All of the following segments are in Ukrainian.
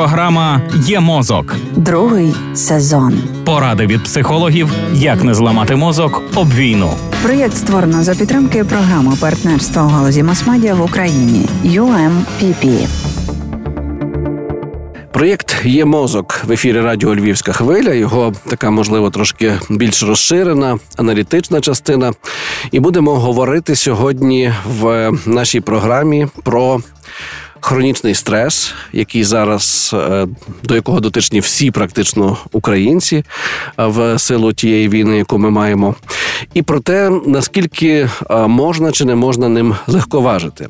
Програма Є мозок. Другий сезон. Поради від психологів, як не зламати мозок об війну. Проєкт створено за підтримки програми партнерства у галузі масмедіа в Україні UMPP. Проєкт є мозок в ефірі Радіо Львівська хвиля. Його така, можливо, трошки більш розширена, аналітична частина. І будемо говорити сьогодні в нашій програмі про хронічний стрес, який зараз е, до якого дотичні всі практично українці е, в силу тієї війни, яку ми маємо, і про те, наскільки е, можна чи не можна ним легковажити.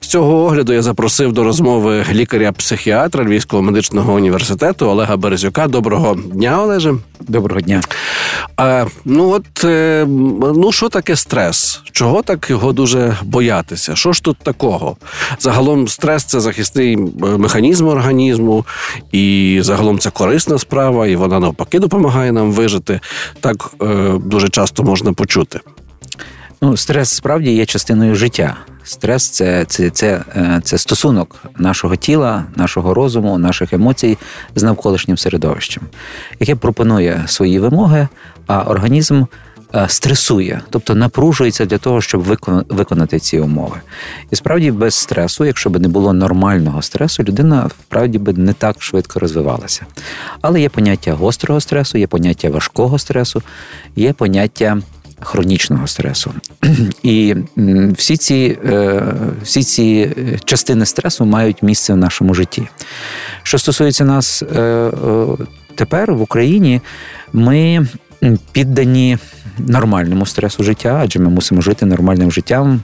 З цього огляду я запросив до розмови лікаря-психіатра Львівського медичного університету Олега Березюка. Доброго дня, Олеже. Доброго дня. А, Ну от ну що таке стрес? Чого так його дуже боятися? Що ж тут такого? Загалом стрес це захисний е, механізм організму, і загалом це корисна справа, і вона навпаки допомагає нам вижити. Так е, дуже часто можна почути. Ну, стрес справді є частиною життя. Стрес це, це, це, е, це стосунок нашого тіла, нашого розуму, наших емоцій з навколишнім середовищем, яке пропонує свої вимоги, а організм Е, стресує, тобто напружується для того, щоб виконати ці умови. І справді без стресу, якщо б не було нормального стресу, людина вправді би не так швидко розвивалася. Але є поняття гострого стресу, є поняття важкого стресу, є поняття. Хронічного стресу. І всі ці е, всі ці частини стресу мають місце в нашому житті. Що стосується нас е, тепер в Україні, ми піддані нормальному стресу життя, адже ми мусимо жити нормальним життям,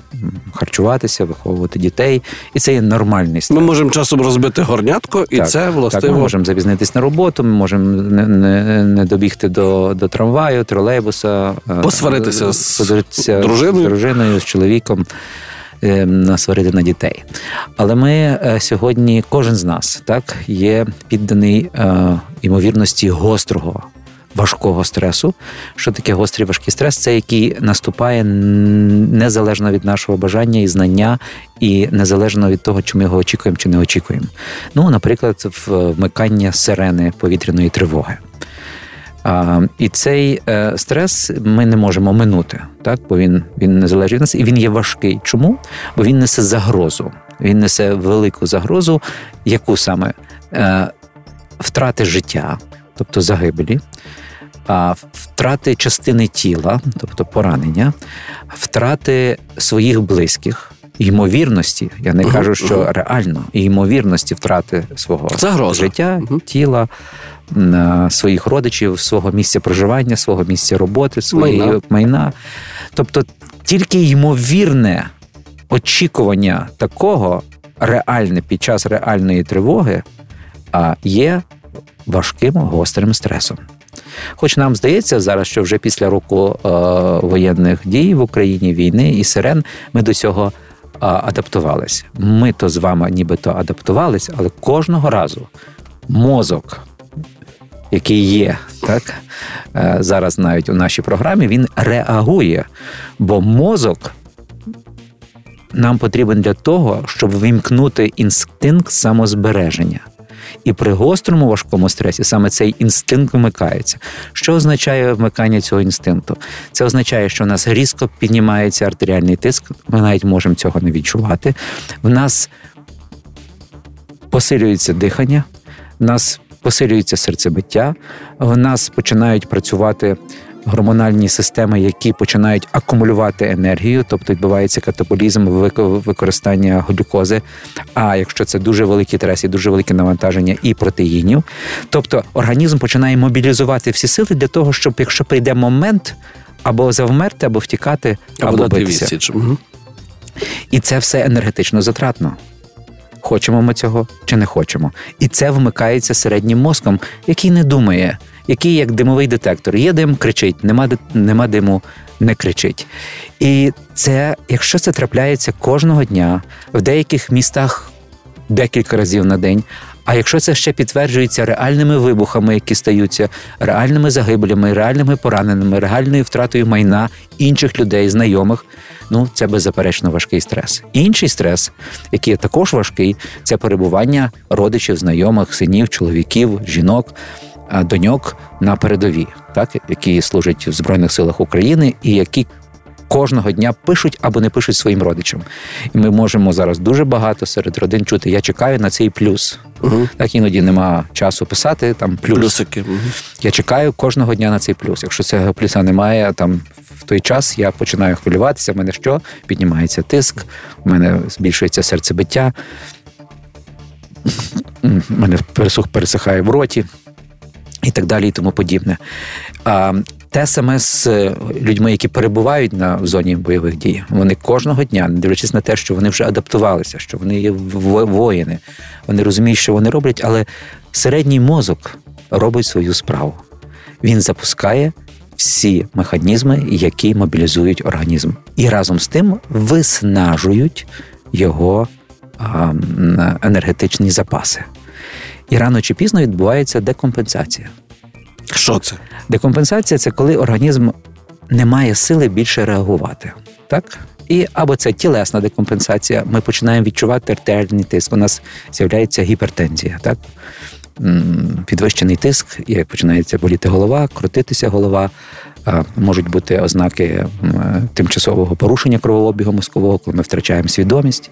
харчуватися, виховувати дітей, і це є нормальний стрес. Ми можемо часом розбити горнятко, і так, це властиво... Так, Ми можемо запізнитись на роботу, ми можемо не не, не добігти до до трамваю, тролейбуса, посваритися з дружиною. з дружиною, з чоловіком. Ем, насварити на дітей. Але ми е, сьогодні, кожен з нас, так є підданий е, ймовірності гострого важкого стресу. Що таке гострий важкий стрес? Це який наступає незалежно від нашого бажання і знання, і незалежно від того, чи ми його очікуємо чи не очікуємо. Ну, наприклад, вмикання сирени повітряної тривоги. А, І цей е, стрес ми не можемо минути, так бо він він не залежить від нас, і він є важкий. Чому? Бо він несе загрозу. Він несе велику загрозу, яку саме е, втрати життя, тобто загибелі, втрати частини тіла, тобто поранення, втрати своїх близьких. Ймовірності, я не кажу, що реально ймовірності втрати свого Загроза. життя, тіла, своїх родичів, свого місця проживання, свого місця роботи, своєї майна. майна. Тобто тільки ймовірне очікування такого реальне під час реальної тривоги є важким гострим стресом. Хоч нам здається зараз, що вже після року е, воєнних дій в Україні війни і сирен ми до цього е, адаптувалися. Ми то з вами нібито адаптувалися, але кожного разу мозок. Який є так е, зараз навіть у нашій програмі, він реагує, бо мозок нам потрібен для того, щоб вимкнути інстинкт самозбереження. І при гострому важкому стресі саме цей інстинкт вмикається. Що означає вмикання цього інстинкту? Це означає, що в нас різко піднімається артеріальний тиск, ми навіть можемо цього не відчувати. В нас посилюється дихання, в нас посилюється серцебиття, в нас починають працювати гормональні системи, які починають акумулювати енергію, тобто відбувається катаболізм, використання глюкози. А якщо це дуже великі стрес дуже велике навантаження і протеїнів, тобто організм починає мобілізувати всі сили для того, щоб якщо прийде момент або завмерти, або втікати, або, або битися. І це все енергетично затратно. Хочемо ми цього чи не хочемо. І це вмикається середнім мозком, який не думає, який як димовий детектор. Є дим, кричить, нема нема диму, не кричить. І це, якщо це трапляється кожного дня в деяких містах декілька разів на день, А якщо це ще підтверджується реальними вибухами, які стаються, реальними загиблями, реальними пораненими, реальною втратою майна інших людей, знайомих, ну це беззаперечно важкий стрес. Інший стрес, який також важкий, це перебування родичів, знайомих, синів, чоловіків, жінок. Доньок на передовій, так які служать в збройних силах України, і які кожного дня пишуть або не пишуть своїм родичам. І ми можемо зараз дуже багато серед родин чути. Я чекаю на цей плюс. Угу. Так іноді нема часу писати там плюс. Плюсики. Угу. Я чекаю кожного дня на цей плюс. Якщо цього плюса немає, там в той час я починаю хвилюватися. В мене що? Піднімається тиск, у мене збільшується серцебиття, у мене пересух пересихає в роті. І так далі, і тому подібне. А, те саме з е, людьми, які перебувають на зоні бойових дій. Вони кожного дня, не дивлячись на те, що вони вже адаптувалися, що вони є воїни, вони розуміють, що вони роблять, але середній мозок робить свою справу. Він запускає всі механізми, які мобілізують організм, і разом з тим виснажують його енергетичні запаси. І рано чи пізно відбувається декомпенсація. Що це? Декомпенсація це коли організм не має сили більше реагувати. Так? І або це тілесна декомпенсація, ми починаємо відчувати артеріальний тиск. У нас з'являється гіпертензія, так? Підвищений тиск, і починається боліти голова, крутитися голова. Можуть бути ознаки тимчасового порушення кровообігу мозкового, коли ми втрачаємо свідомість.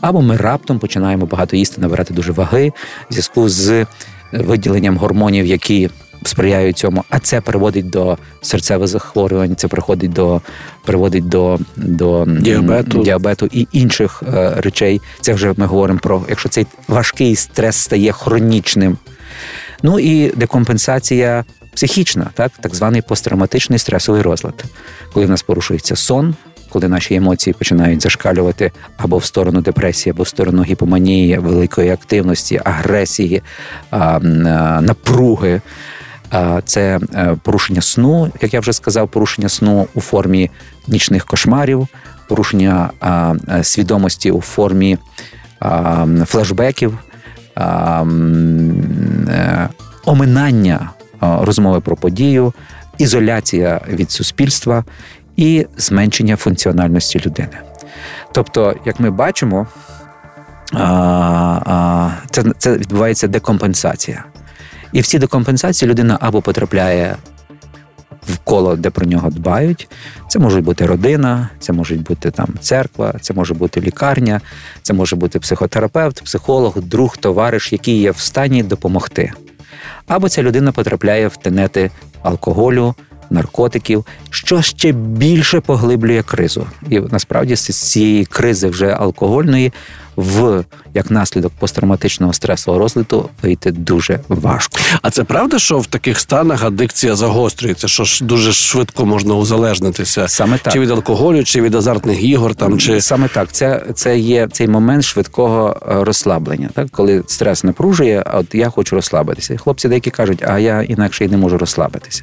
Або ми раптом починаємо багато їсти, набирати дуже ваги в зв'язку з виділенням гормонів, які сприяють цьому, а це приводить до серцевих захворювань, це приходить до приводить до до діабету діабету і інших е, речей. Це вже ми говоримо про якщо цей важкий стрес стає хронічним. Ну і декомпенсація психічна, так так званий посттравматичний стресовий розлад, коли в нас порушується сон. Коли наші емоції починають зашкалювати або в сторону депресії, або в сторону гіпоманії, великої активності, агресії, напруги, це е, порушення сну, як я вже сказав, порушення сну у формі нічних кошмарів, порушення е, свідомості у формі флешбеків, е, оминання розмови про подію, ізоляція від суспільства і зменшення функціональності людини. Тобто, як ми бачимо, це, це відбувається декомпенсація. І в ці декомпенсації людина або потрапляє в коло, де про нього дбають. Це може бути родина, це може бути там церква, це може бути лікарня, це може бути психотерапевт, психолог, друг, товариш, який є в стані допомогти. Або ця людина потрапляє в тенети алкоголю, наркотиків, що ще більше поглиблює кризу. І насправді з цієї кризи вже алкогольної в як наслідок посттравматичного стресового розладу вийти дуже важко. А це правда, що в таких станах адикція загострюється? Що ж дуже швидко можна узалежнитися саме так. чи від алкоголю, чи від азартних ігор, там чи саме так. Це це є цей момент швидкого е, розслаблення, так коли стрес напружує, а от я хочу розслабитися. І хлопці деякі кажуть, а я інакше й не можу розслабитися.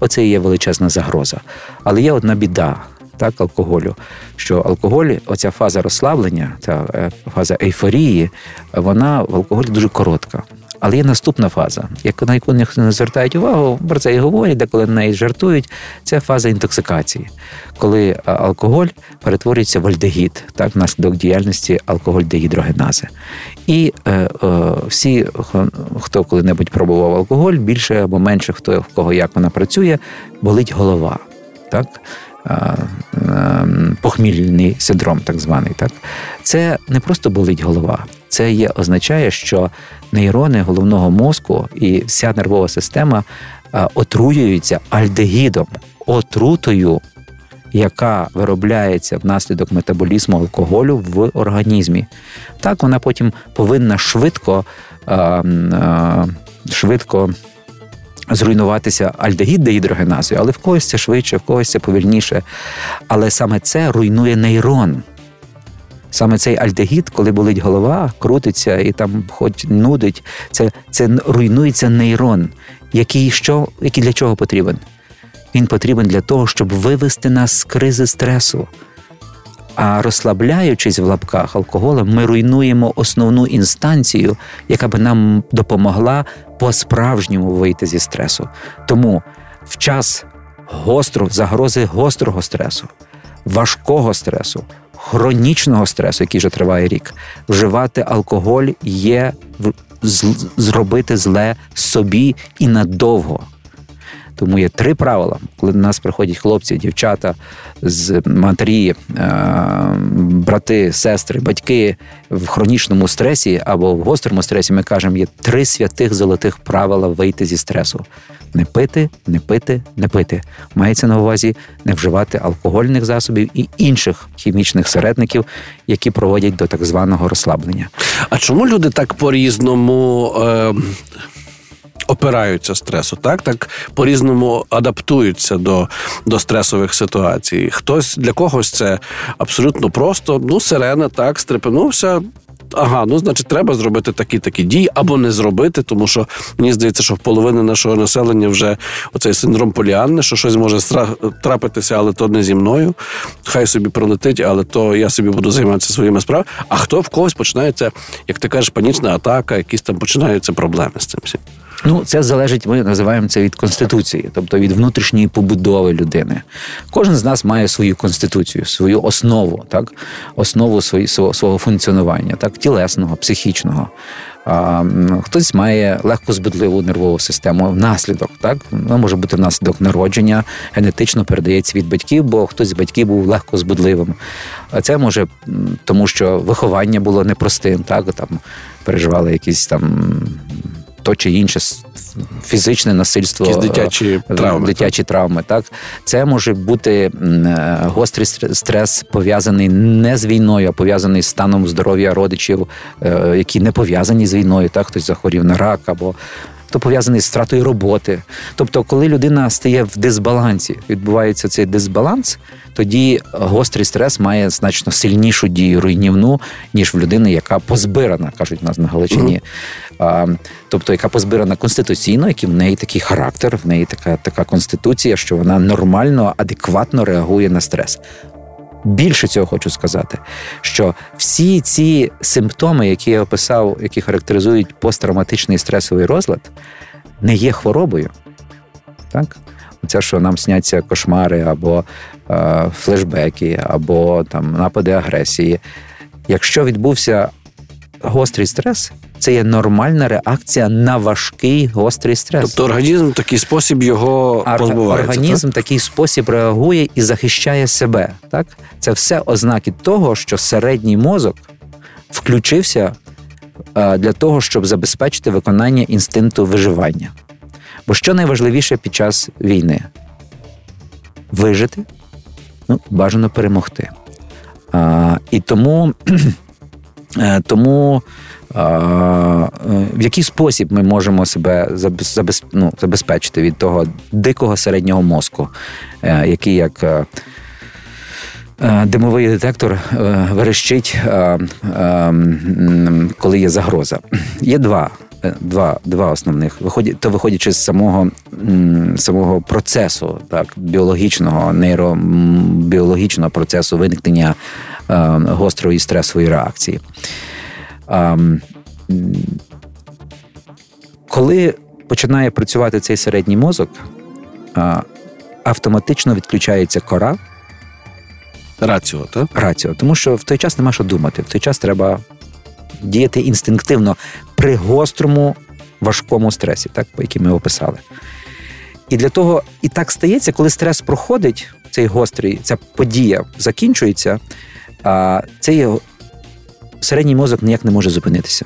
Оце є величезна загроза. Але є одна біда так, алкоголю. Що алкоголь, оця фаза розслаблення, ця е, фаза ейфорії, вона в алкоголі дуже коротка. Але є наступна фаза, на яку не звертають увагу, про це і говорять, деколи на неї жартують. Це фаза інтоксикації, коли е, алкоголь перетворюється в альдегід, так, внаслідок діяльності алкоголь-дегідрогенази. І е, е, всі, хто коли-небудь пробував алкоголь, більше або менше хто в кого як вона працює, болить голова. Так? Похмільний синдром, так званий. Так? Це не просто болить голова, це є, означає, що нейрони головного мозку і вся нервова система отруюються альдегідом, отрутою. Яка виробляється внаслідок метаболізму алкоголю в організмі, так вона потім повинна швидко швидко зруйнуватися альдегід дегідрогеназою, але в когось це швидше, в когось це повільніше. Але саме це руйнує нейрон. Саме цей альдегід, коли болить голова, крутиться і там хоч нудить, це це руйнується нейрон, який що, який для чого потрібен? Він потрібен для того, щоб вивести нас з кризи стресу. А розслабляючись в лапках алкоголем, ми руйнуємо основну інстанцію, яка би нам допомогла по-справжньому вийти зі стресу. Тому в час гостро, загрози гострого стресу, важкого стресу, хронічного стресу, який вже триває рік, вживати алкоголь є зробити зле собі і надовго. Тому є три правила, коли до нас приходять хлопці, дівчата, з матері, е, брати, сестри, батьки в хронічному стресі або в гострому стресі. Ми кажемо, є три святих золотих правила вийти зі стресу: не пити, не пити, не пити. Мається на увазі не вживати алкогольних засобів і інших хімічних середників, які проводять до так званого розслаблення. А чому люди так по різному? Е опираються стресу, так так по-різному адаптуються до до стресових ситуацій. Хтось для когось це абсолютно просто. Ну, сирена так стрепенувся. Ага, ну значить, треба зробити такі такі дії або не зробити, тому що мені здається, що в половини нашого населення вже оцей синдром поліанни, що щось може трапитися, але то не зі мною. Хай собі пролетить, але то я собі буду займатися своїми справами. А хто в когось починається, як ти кажеш, панічна атака, якісь там починаються проблеми з цим всім. Ну, це залежить, ми називаємо це від конституції, тобто від внутрішньої побудови людини. Кожен з нас має свою конституцію, свою основу, так, основу свої, свого, свого функціонування, так, тілесного, психічного. А, Хтось має легкозбудливу нервову систему внаслідок, так вона може бути внаслідок народження, генетично передається від батьків, бо хтось з батьків був легкозбудливим. А це може тому, що виховання було непростим, так там переживали якісь там то чи інше фізичне насильство, Якісь дитячі е, травми. Дитячі так. травми. Так це може бути е, гострий стрес пов'язаний не з війною, а пов'язаний з станом здоров'я родичів, е, які не пов'язані з війною. Так, хтось захворів на рак або то пов'язаний з втратою роботи. Тобто, коли людина стає в дисбалансі, відбувається цей дисбаланс, тоді гострий стрес має значно сильнішу дію руйнівну, ніж в людини, яка позбирана, кажуть нас на Галичині. А, Тобто, яка позбирана конституційно, який в неї такий характер, в неї така така конституція, що вона нормально, адекватно реагує на стрес. Більше цього хочу сказати, що всі ці симптоми, які я описав, які характеризують посттравматичний стресовий розлад, не є хворобою. Так? Це, що нам сняться кошмари, або е, флешбеки, або там напади агресії. Якщо відбувся гострий стрес, це є нормальна реакція на важкий гострий стрес. Тобто організм в такий спосіб його позбувається? Організм так? такий спосіб реагує і захищає себе. Так, це все ознаки того, що середній мозок включився для того, щоб забезпечити виконання інстинкту виживання. Бо що найважливіше під час війни? Вижити, ну, бажано перемогти. А, І тому, е, тому в який спосіб ми можемо себе ну, забезпечити від того дикого середнього мозку, е, який як е, е, димовий детектор верещить, коли є загроза. Є два. Два два основних виходять, то виходячи з самого самого процесу, так біологічного, нейробіологічного процесу виникнення гострої стресової реакції. Коли починає працювати цей середній мозок, автоматично відключається кора. Раціо, так? Раціо. Тому що в той час нема що думати. В той час треба діяти інстинктивно при гострому важкому стресі, так, по який ми описали. І для того, і так стається, коли стрес проходить, цей гострий, ця подія закінчується, а цей середній мозок ніяк не може зупинитися.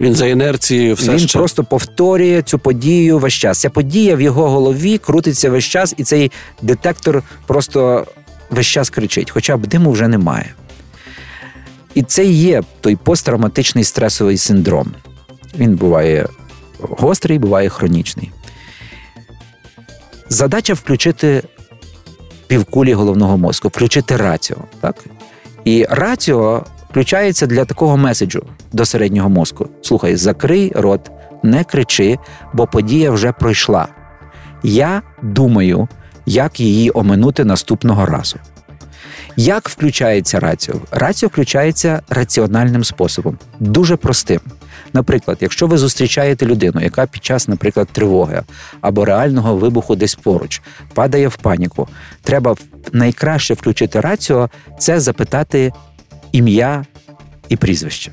Він за інерцією все Він ще... просто повторює цю подію весь час. Ця подія в його голові крутиться весь час, і цей детектор просто весь час кричить, хоча б диму вже немає. І це є той посттравматичний стресовий синдром. Він буває гострий, буває хронічний. Задача включити півкулі головного мозку, включити раціо. Так? І раціо включається для такого меседжу до середнього мозку. Слухай, закрий рот, не кричи, бо подія вже пройшла. Я думаю, як її оминути наступного разу. Як включається раціо? Раціо включається раціональним способом, дуже простим. Наприклад, якщо ви зустрічаєте людину, яка під час, наприклад, тривоги або реального вибуху десь поруч падає в паніку, треба найкраще включити раціо це запитати ім'я і прізвище.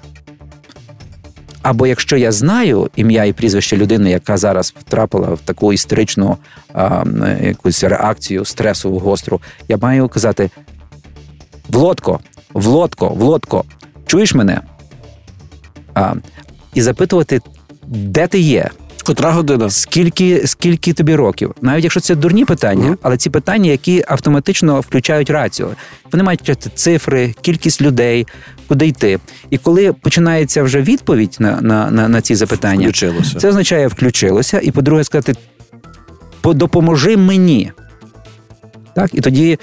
Або якщо я знаю ім'я і прізвище людини, яка зараз втрапила в таку історичну а, якусь реакцію стресову гостру, я маю казати: Влодко, Влодко, Влодко, чуєш мене? А, І запитувати, де ти є, Котра година? Скільки скільки тобі років? Навіть якщо це дурні питання, mm. але ці питання, які автоматично включають рацію. Вони мають цифри, кількість людей, куди йти. І коли починається вже відповідь на на, на, на ці запитання, включилося. це означає включилося. І по-друге, сказати, допоможи мені. Так, І тоді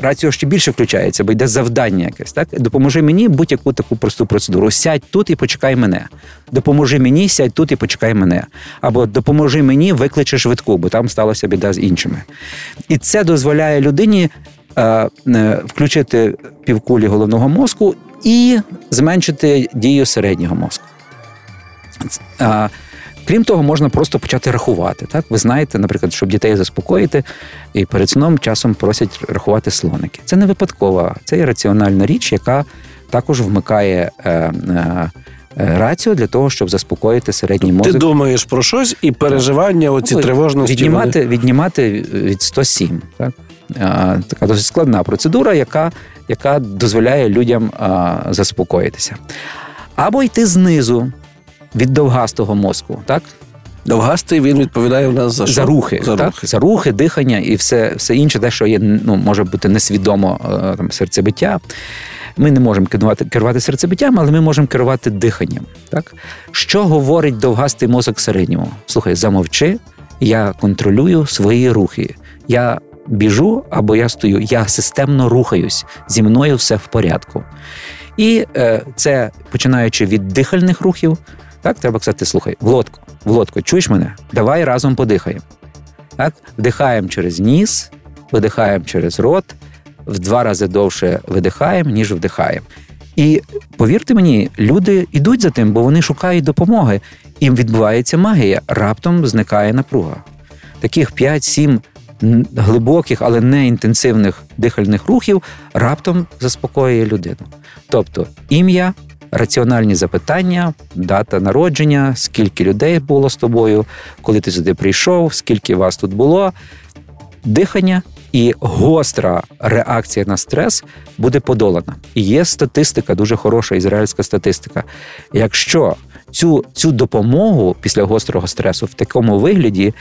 раціо ще більше включається, бо йде завдання якесь. Так, допоможи мені будь-яку таку просту процедуру. Сядь тут і почекай мене. Допоможи мені, сядь тут і почекай мене. Або допоможи мені, викличе швидку, бо там сталася біда з іншими. І це дозволяє людині е, е, включити півкулі головного мозку і зменшити дію середнього мозку. Е, Крім того, можна просто почати рахувати. Так, ви знаєте, наприклад, щоб дітей заспокоїти, і перед сном часом просять рахувати слоники. Це не випадкова, це є раціональна річ, яка також вмикає. Е, е, Раціо для того, щоб заспокоїти середній мозок. Ти думаєш про щось і переживання, оці ну, тривожності. Віднімати вони... віднімати від 107. Так? А, така досить складна процедура, яка яка дозволяє людям а, заспокоїтися. Або йти знизу від довгастого мозку, так? Довгастий він відповідає в нас за що? За рухи, за, так? рухи. за рухи, дихання і все все інше, те, що є, ну, може бути несвідомо е, там, серцебиття. Ми не можемо керувати керувати серцебиттям, але ми можемо керувати диханням. Так? Що говорить довгастий мозок середньому? Слухай, замовчи, я контролюю свої рухи. Я біжу або я стою, я системно рухаюсь, зі мною все в порядку. І е, це починаючи від дихальних рухів. Так, треба сказати, слухай, Володко, Володко, чуєш мене? Давай разом подихаємо. Так, Вдихаємо через ніс, видихаємо через рот, в два рази довше видихаємо, ніж вдихаємо. І повірте мені, люди йдуть за тим, бо вони шукають допомоги. Їм відбувається магія, раптом зникає напруга. Таких 5-7 глибоких, але не інтенсивних дихальних рухів раптом заспокоює людину. Тобто ім'я, раціональні запитання, дата народження, скільки людей було з тобою, коли ти сюди прийшов, скільки вас тут було, дихання. І гостра реакція на стрес буде подолана. І є статистика, дуже хороша ізраїльська статистика. Якщо цю цю допомогу після гострого стресу в такому вигляді,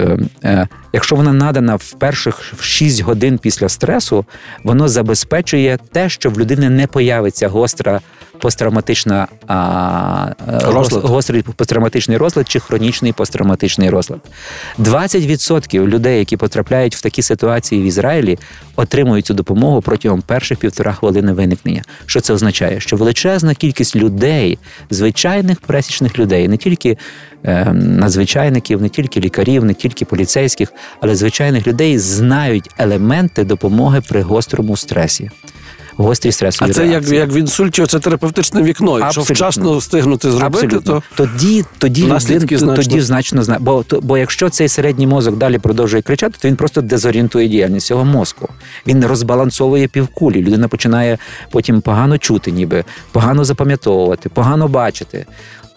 е, е, якщо вона надана в перших 6 годин після стресу, воно забезпечує те, що в людини не появиться гостра посттравматична а, е, розлад. гострий посттравматичний розлад чи хронічний посттравматичний розлад. 20% людей, які потрапляють в такі ситуації в Ізраїлі, отримують цю допомогу протягом перших півтора хвилини виникнення. Що це означає? Що величезна кількість людей, звичайних пересічних людей, не тільки е, надзвичайників, не тільки лікарів, не тільки поліцейських, але звичайних людей знають елементи допомоги при гострому стресі гострі стресові А це як як в інсульті, це терапевтичне вікно. Якщо Абсолютно. вчасно встигнути зробити, Абсолютно. то тоді тоді наслідки значно. тоді значно зна. Бо то, бо якщо цей середній мозок далі продовжує кричати, то він просто дезорієнтує діяльність цього мозку. Він розбалансовує півкулі. Людина починає потім погано чути, ніби погано запам'ятовувати, погано бачити.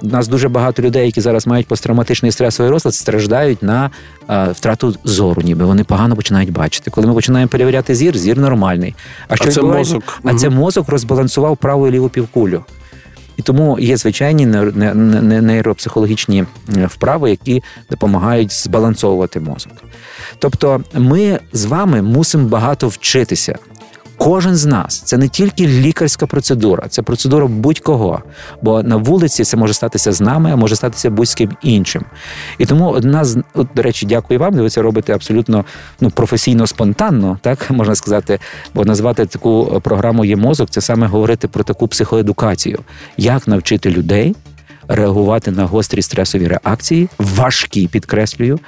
У нас дуже багато людей, які зараз мають посттравматичний стресовий розлад, страждають на а, втрату зору, ніби вони погано починають бачити. Коли ми починаємо перевіряти зір, зір нормальний. А що це мозок? А угу. це мозок розбалансував праву і ліву півкулю. І тому є звичайні нейропсихологічні вправи, які допомагають збалансовувати мозок. Тобто, ми з вами мусимо багато вчитися. Кожен з нас це не тільки лікарська процедура, це процедура будь-кого. Бо на вулиці це може статися з нами, а може статися будь-ким іншим. І тому одна з от, до речі, дякую вам. Ви це робите абсолютно ну професійно спонтанно, так можна сказати. Бо назвати таку програму є мозок, це саме говорити про таку психоедукацію, як навчити людей. Реагувати на гострі стресові реакції, важкі підкреслюю,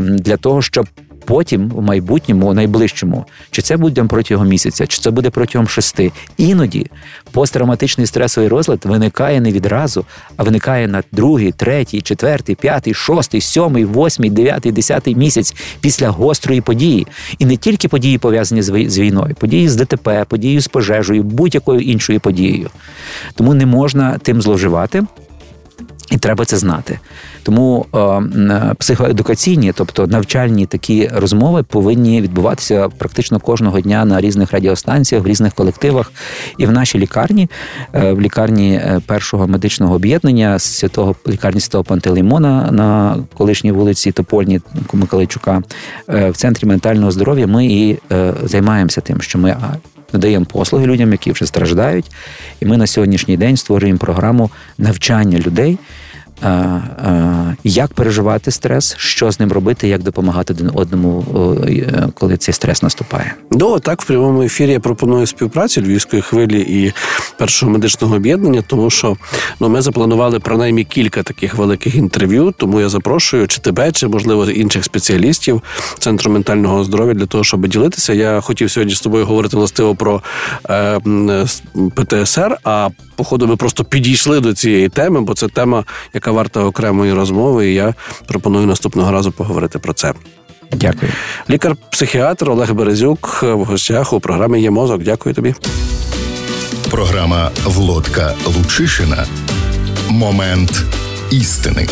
для того, щоб потім, в майбутньому, найближчому, чи це буде протягом місяця, чи це буде протягом шести. Іноді посттравматичний стресовий розлад виникає не відразу, а виникає на другий, третій, четвертий, п'ятий, шостий, сьомий, восьмий, дев'ятий, десятий місяць після гострої події. І не тільки події пов'язані з війною, події з ДТП, події з пожежею, будь-якою іншою подією. Тому не можна тим зловживати. І треба це знати. Тому е, психоедукаційні, тобто навчальні такі розмови, повинні відбуватися практично кожного дня на різних радіостанціях, в різних колективах. І в нашій лікарні, е, в лікарні е, першого медичного об'єднання святого лікарні святого Пантелеймона на колишній вулиці Топольні Миколайчука, е, в центрі ментального здоров'я ми і е, займаємося тим, що ми надаємо послуги людям, які вже страждають. І ми на сьогоднішній день створюємо програму навчання людей. Е, е, Як переживати стрес, що з ним робити, як допомагати один одному, е, коли цей стрес наступає. Ну, так, в прямому ефірі я пропоную співпрацю Львівської хвилі і першого медичного об'єднання, тому що ну, ми запланували принаймні кілька таких великих інтерв'ю. Тому я запрошую чи тебе, чи можливо інших спеціалістів центру ментального здоров'я для того, щоб ділитися. Я хотів сьогодні з тобою говорити властиво про е, ПТСР. А походу, ми просто підійшли до цієї теми, бо це тема, яка варта окремої розмови. І я пропоную наступного разу поговорити про це. Дякую. Лікар-психіатр Олег Березюк в гостях у програмі Є мозок. Дякую тобі. Програма Влодка Лучишина. Момент істини.